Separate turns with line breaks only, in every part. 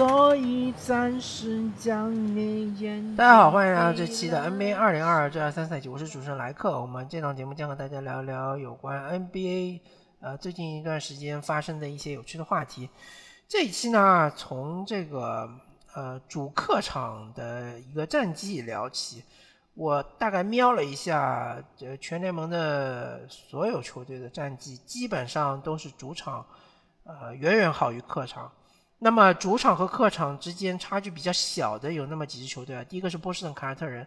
所以暂时将你眼。
大家好，欢迎来到这期的 NBA 二零二二至二三赛季，我是主持人莱克。我们这档节目将和大家聊一聊有关 NBA 呃最近一段时间发生的一些有趣的话题。这一期呢，从这个呃主客场的一个战绩聊起。我大概瞄了一下，这全联盟的所有球队的战绩，基本上都是主场，呃，远远好于客场。那么主场和客场之间差距比较小的有那么几支球队啊。第一个是波士顿凯尔特人，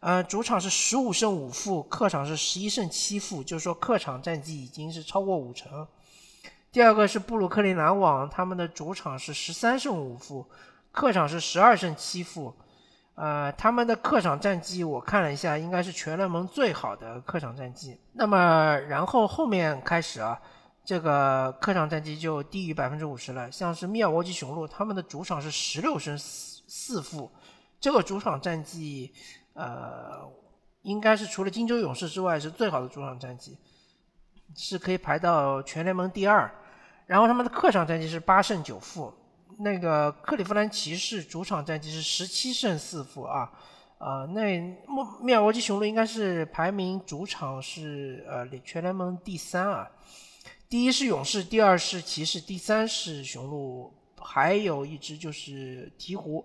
呃，主场是十五胜五负，客场是十一胜七负，就是说客场战绩已经是超过五成。第二个是布鲁克林篮网，他们的主场是十三胜五负，客场是十二胜七负。呃，他们的客场战绩我看了一下，应该是全联盟最好的客场战绩。那么，然后后面开始啊，这个客场战绩就低于百分之五十了。像是密尔沃基雄鹿，他们的主场是十六胜四四负，这个主场战绩，呃，应该是除了金州勇士之外是最好的主场战绩，是可以排到全联盟第二。然后他们的客场战绩是八胜九负。那个克利夫兰骑士主场战绩是十七胜四负啊，啊，那密密尔沃基雄鹿应该是排名主场是呃全联盟第三啊，第一是勇士，第二是骑士，第三是雄鹿，还有一支就是鹈鹕，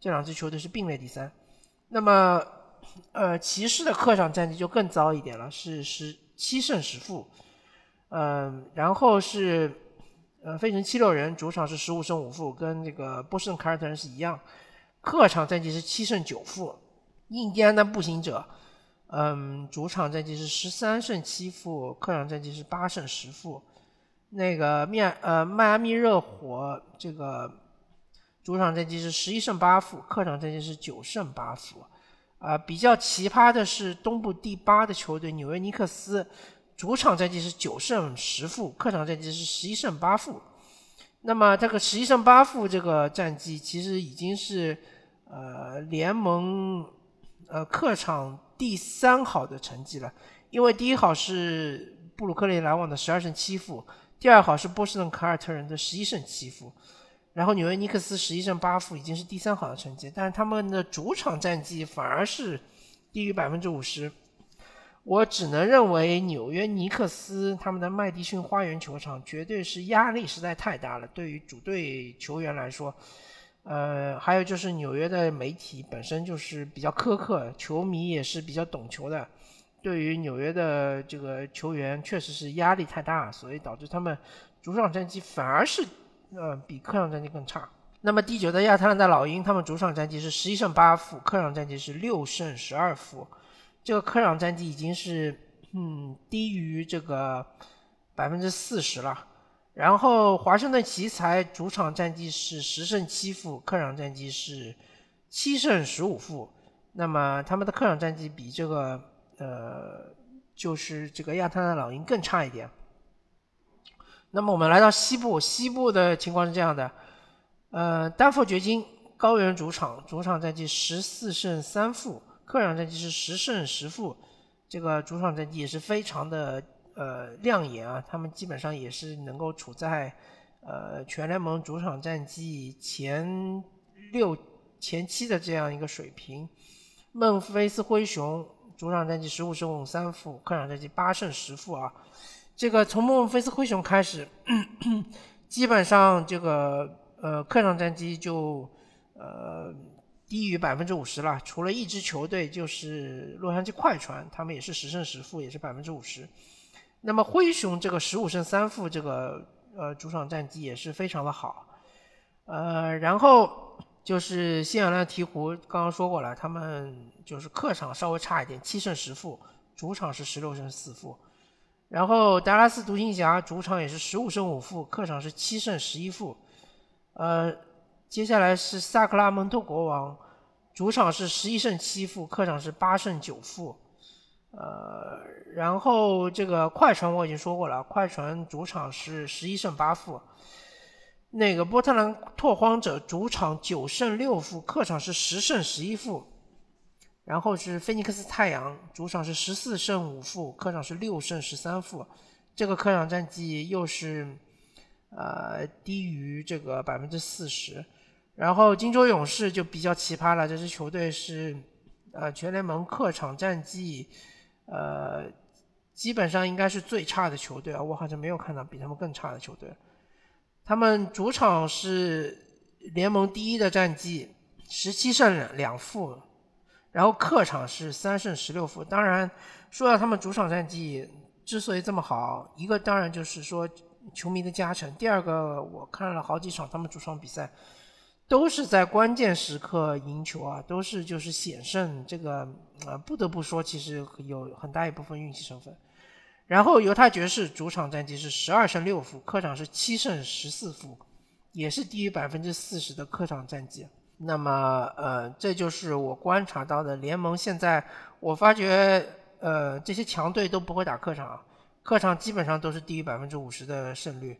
这两支球队是并列第三。那么呃骑士的客场战绩就更糟一点了，是十七胜十负，嗯，然后是。呃，费城七六人主场是十五胜五负，跟这个波士顿凯尔特人是一样。客场战绩是七胜九负。印第安的步行者，嗯，主场战绩是十三胜七负，客场战绩是八胜十负。那个迈呃迈阿密热火这个主场战绩是十一胜八负，客场战绩是九胜八负。啊，比较奇葩的是东部第八的球队纽约尼克斯。主场战绩是九胜十负，客场战绩是十一胜八负。那么这个十一胜八负这个战绩，其实已经是呃联盟呃客场第三好的成绩了。因为第一好是布鲁克林篮网的十二胜七负，第二好是波士顿凯尔特人的十一胜七负，然后纽约尼克斯十一胜八负已经是第三好的成绩，但是他们的主场战绩反而是低于百分之五十。我只能认为纽约尼克斯他们的麦迪逊花园球场绝对是压力实在太大了，对于主队球员来说，呃，还有就是纽约的媒体本身就是比较苛刻，球迷也是比较懂球的，对于纽约的这个球员确实是压力太大，所以导致他们主场战绩反而是呃比客场战绩更差。那么第九的亚特兰大老鹰，他们主场战绩是十一胜八负，客场战绩是六胜十二负。这个客场战绩已经是嗯低于这个百分之四十了，然后华盛顿奇才主场战绩是十胜七负，客场战绩是七胜十五负。那么他们的客场战绩比这个呃就是这个亚特兰大老鹰更差一点。那么我们来到西部，西部的情况是这样的，呃，丹佛掘金高原主场主场战绩十四胜三负。客场战绩是十胜十负，这个主场战绩也是非常的呃亮眼啊，他们基本上也是能够处在呃全联盟主场战绩前六前七的这样一个水平。孟菲斯灰熊主场战绩十五胜三负，客场战绩八胜十负啊，这个从孟菲斯灰熊开始，基本上这个呃客场战绩就呃。低于百分之五十了，除了一支球队就是洛杉矶快船，他们也是十胜十负，也是百分之五十。那么灰熊这个十五胜三负，这个呃主场战绩也是非常的好。呃，然后就是新奥兰鹈鹕，刚刚说过了，他们就是客场稍微差一点，七胜十负，主场是十六胜四负。然后达拉斯独行侠主场也是十五胜五负，客场是七胜十一负。呃。接下来是萨克拉门托国王，主场是十一胜七负，客场是八胜九负。呃，然后这个快船我已经说过了，快船主场是十一胜八负。那个波特兰拓荒者主场九胜六负，客场是十胜十一负。然后是菲尼克斯太阳，主场是十四胜五负，客场是六胜十三负。这个客场战绩又是呃低于这个百分之四十。然后金州勇士就比较奇葩了，这支球队是呃全联盟客场战绩呃基本上应该是最差的球队啊，我好像没有看到比他们更差的球队。他们主场是联盟第一的战绩，十七胜两负，然后客场是三胜十六负。当然，说到他们主场战绩之所以这么好，一个当然就是说球迷的加成，第二个我看了好几场他们主场比赛。都是在关键时刻赢球啊，都是就是险胜，这个呃不得不说，其实有很大一部分运气成分。然后犹他爵士主场战绩是十二胜六负，客场是七胜十四负，也是低于百分之四十的客场战绩。那么呃，这就是我观察到的联盟现在，我发觉呃这些强队都不会打客场，客场基本上都是低于百分之五十的胜率，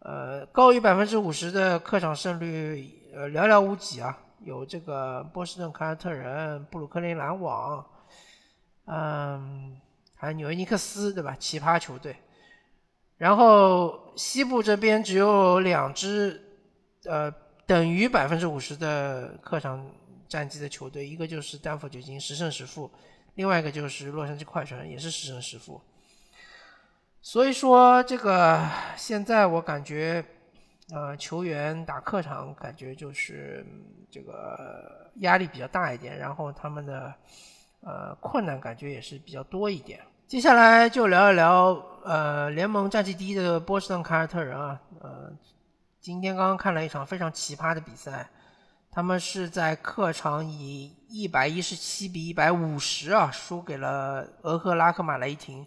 呃高于百分之五十的客场胜率。呃，寥寥无几啊，有这个波士顿凯尔特人、布鲁克林篮网，嗯，还有纽约尼克斯，对吧？奇葩球队。然后西部这边只有两支，呃，等于百分之五十的客场战绩的球队，一个就是丹佛掘金十胜十负，另外一个就是洛杉矶快船也是十胜十负。所以说，这个现在我感觉。呃，球员打客场感觉就是这个压力比较大一点，然后他们的呃困难感觉也是比较多一点。接下来就聊一聊呃联盟战绩第一的波士顿凯尔特人啊，呃，今天刚刚看了一场非常奇葩的比赛，他们是在客场以一百一十七比一百五十啊输给了俄克拉荷马雷霆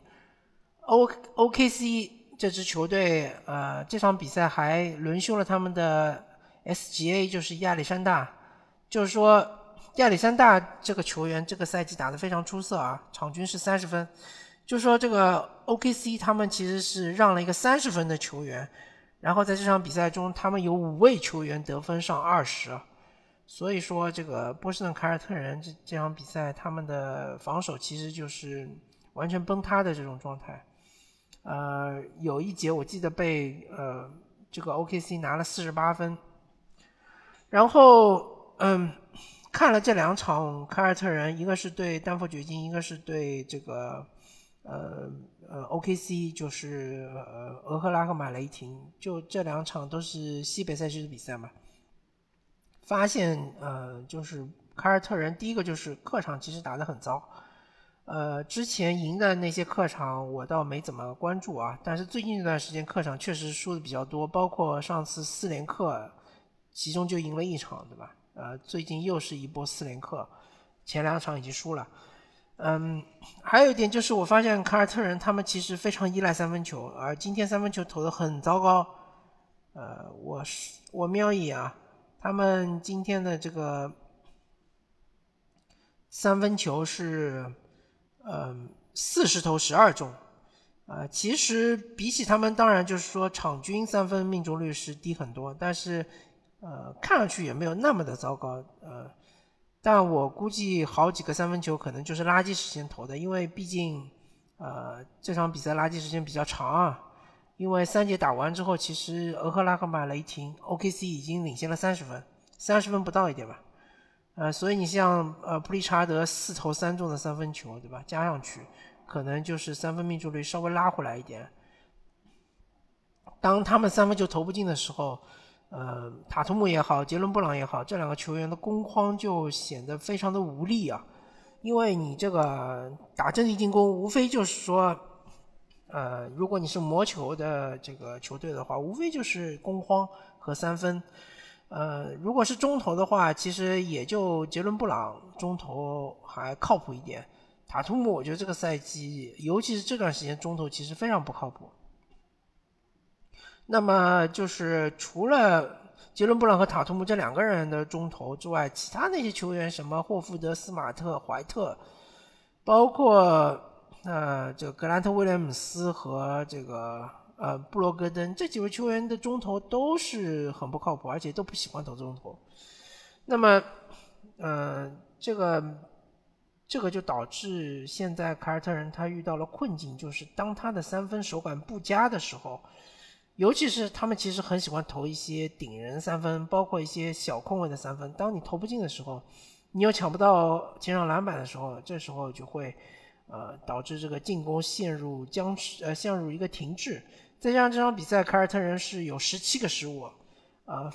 ，O O K C。这支球队，呃，这场比赛还轮休了他们的 SGA，就是亚历山大。就是说，亚历山大这个球员这个赛季打得非常出色啊，场均是三十分。就说，这个 OKC 他们其实是让了一个三十分的球员，然后在这场比赛中，他们有五位球员得分上二十。所以说，这个波士顿凯尔特人这这场比赛，他们的防守其实就是完全崩塌的这种状态。呃，有一节我记得被呃这个 OKC 拿了四十八分，然后嗯看了这两场凯尔特人，一个是对丹佛掘金，一个是对这个呃呃 OKC，就是呃俄克拉荷马雷霆，就这两场都是西北赛区的比赛嘛，发现呃就是凯尔特人第一个就是客场其实打得很糟。呃，之前赢的那些客场我倒没怎么关注啊，但是最近这段时间客场确实输的比较多，包括上次四连客，其中就赢了一场，对吧？呃，最近又是一波四连客，前两场已经输了。嗯，还有一点就是我发现凯尔特人他们其实非常依赖三分球，而今天三分球投的很糟糕。呃，我是我瞄一眼啊，他们今天的这个三分球是。嗯，四十投十二中，啊，其实比起他们，当然就是说场均三分命中率是低很多，但是，呃，看上去也没有那么的糟糕，呃，但我估计好几个三分球可能就是垃圾时间投的，因为毕竟，呃，这场比赛垃圾时间比较长啊，因为三节打完之后，其实俄克拉荷马雷霆 OKC 已经领先了三十分，三十分不到一点吧。呃，所以你像呃普利查德四投三中的三分球，对吧？加上去，可能就是三分命中率稍微拉回来一点。当他们三分球投不进的时候，呃，塔图姆也好，杰伦布朗也好，这两个球员的攻框就显得非常的无力啊。因为你这个打阵地进攻，无非就是说，呃，如果你是魔球的这个球队的话，无非就是攻框和三分。呃，如果是中投的话，其实也就杰伦布朗中投还靠谱一点。塔图姆，我觉得这个赛季，尤其是这段时间，中投其实非常不靠谱。那么就是除了杰伦布朗和塔图姆这两个人的中投之外，其他那些球员，什么霍福德、斯马特、怀特，包括呃这个格兰特·威廉姆斯和这个。呃，布罗格登这几位球员的中投都是很不靠谱，而且都不喜欢投中投。那么，呃，这个这个就导致现在凯尔特人他遇到了困境，就是当他的三分手感不佳的时候，尤其是他们其实很喜欢投一些顶人三分，包括一些小空位的三分。当你投不进的时候，你又抢不到前场篮板的时候，这时候就会呃导致这个进攻陷入僵持，呃陷入一个停滞。再加上这场比赛，凯尔特人是有十七个失误，呃，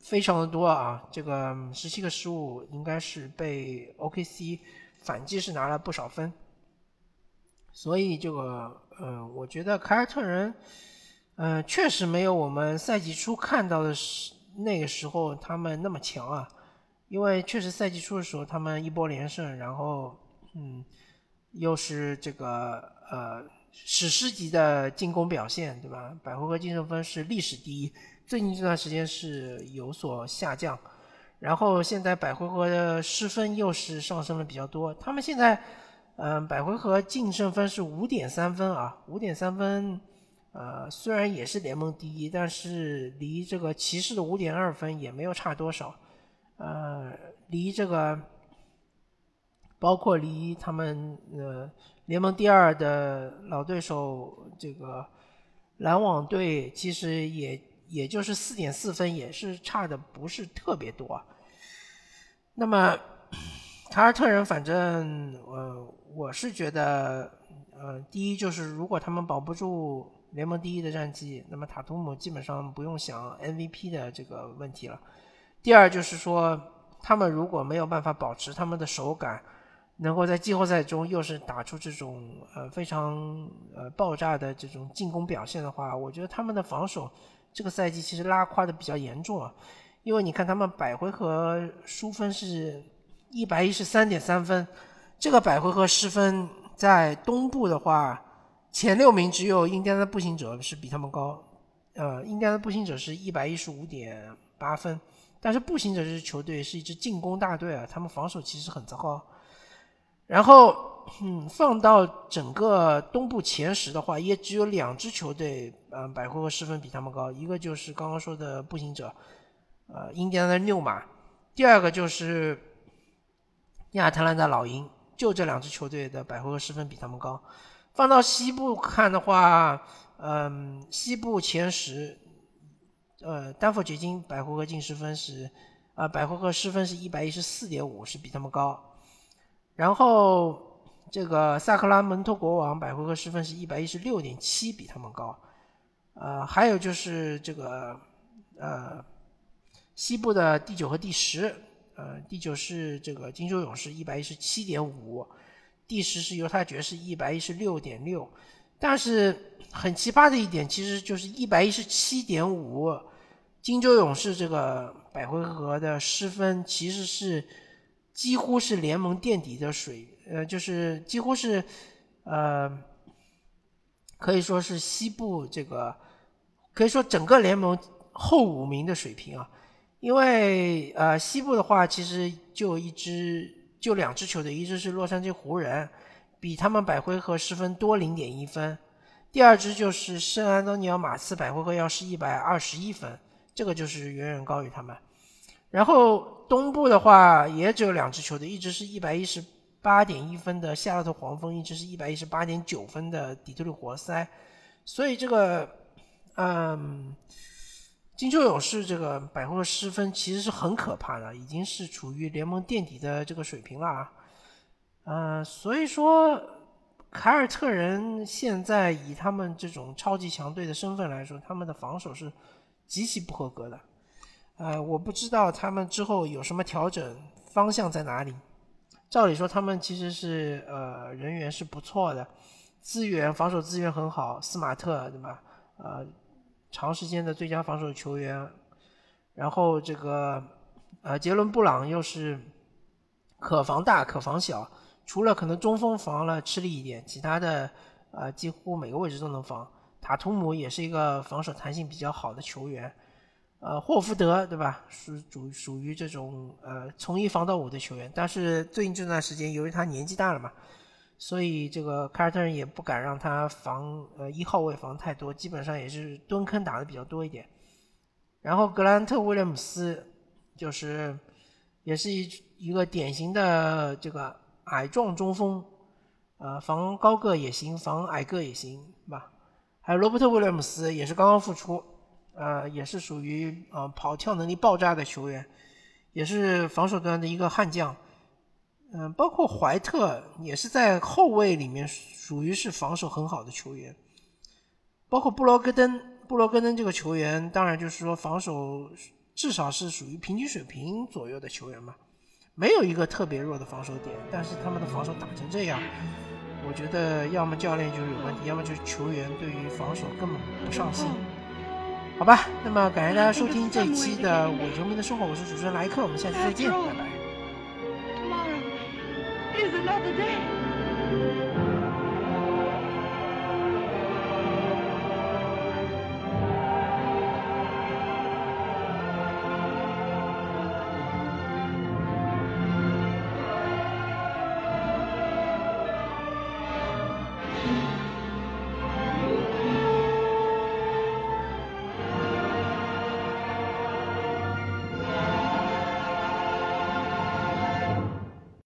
非常的多啊。这个十七个失误应该是被 OKC 反击是拿了不少分。所以这个，嗯，我觉得凯尔特人。嗯，确实没有我们赛季初看到的时那个时候他们那么强啊，因为确实赛季初的时候他们一波连胜，然后嗯，又是这个呃史诗级的进攻表现，对吧？百回合净胜分是历史第一，最近这段时间是有所下降，然后现在百回合的失分又是上升了比较多，他们现在嗯百回合净胜分是五点三分啊，五点三分。呃，虽然也是联盟第一，但是离这个骑士的五点二分也没有差多少。呃，离这个，包括离他们呃联盟第二的老对手这个篮网队，其实也也就是四点四分，也是差的不是特别多。那么凯尔特人，反正呃，我是觉得，呃，第一就是如果他们保不住。联盟第一的战绩，那么塔图姆基本上不用想 MVP 的这个问题了。第二就是说，他们如果没有办法保持他们的手感，能够在季后赛中又是打出这种呃非常呃爆炸的这种进攻表现的话，我觉得他们的防守这个赛季其实拉胯的比较严重啊。因为你看他们百回合输分是一百一十三点三分，这个百回合失分在东部的话。前六名只有印第安的步行者是比他们高，呃，印第安的步行者是一百一十五点八分，但是步行者这支球队是一支进攻大队啊，他们防守其实很糟糕。然后，嗯，放到整个东部前十的话，也只有两支球队，嗯，百回合失分比他们高，一个就是刚刚说的步行者，呃，印第安的六马，第二个就是亚特兰大老鹰，就这两支球队的百回合失分比他们高。放到西部看的话，嗯，西部前十，呃，丹佛掘金百回合净失分是，啊，百回合失分是一百一十四点五，是比他们高。然后这个萨克拉门托国王百回合失分是一百一十六点七，比他们高。呃，还有就是这个，呃，西部的第九和第十，呃，第九是这个金州勇士一百一十七点五。第十是犹他爵士一百一十六点六，但是很奇葩的一点，其实就是一百一十七点五，金州勇士这个百回合的失分其实是几乎是联盟垫底的水，呃，就是几乎是呃，可以说是西部这个可以说整个联盟后五名的水平啊，因为呃西部的话其实就一支。就两支球队，一支是洛杉矶湖人，比他们百回合失分多零点一分；第二支就是圣安东尼奥马刺，百回合要是一百二十一分，这个就是远远高于他们。然后东部的话也只有两支球队，一支是一百一十八点一分的夏洛特黄蜂，一支是一百一十八点九分的底特律活塞，所以这个，嗯。金州勇士这个百回合失分其实是很可怕的，已经是处于联盟垫底的这个水平了啊。嗯，所以说凯尔特人现在以他们这种超级强队的身份来说，他们的防守是极其不合格的。呃，我不知道他们之后有什么调整方向在哪里。照理说他们其实是呃人员是不错的，资源防守资源很好，斯马特对吧？呃。长时间的最佳防守球员，然后这个呃杰伦布朗又是可防大可防小，除了可能中锋防了吃力一点，其他的呃几乎每个位置都能防。塔图姆也是一个防守弹性比较好的球员，呃霍福德对吧？属属属于这种呃从一防到五的球员，但是最近这段时间由于他年纪大了嘛。所以这个凯尔特人也不敢让他防呃一号位防太多，基本上也是蹲坑打的比较多一点。然后格兰特威廉姆斯就是也是一一个典型的这个矮壮中锋，呃防高个也行，防矮个也行，吧？还有罗伯特威廉姆斯也是刚刚复出，呃，也是属于呃跑跳能力爆炸的球员，也是防守端的一个悍将。嗯，包括怀特也是在后卫里面属于是防守很好的球员，包括布罗格登，布罗格登这个球员，当然就是说防守至少是属于平均水平左右的球员嘛，没有一个特别弱的防守点，但是他们的防守打成这样，我觉得要么教练就是有问题，要么就是球员对于防守根本不上心，好吧，那么感谢大家收听这一期的伪球迷的生活，我是主持人莱克，我们下期再见，拜拜。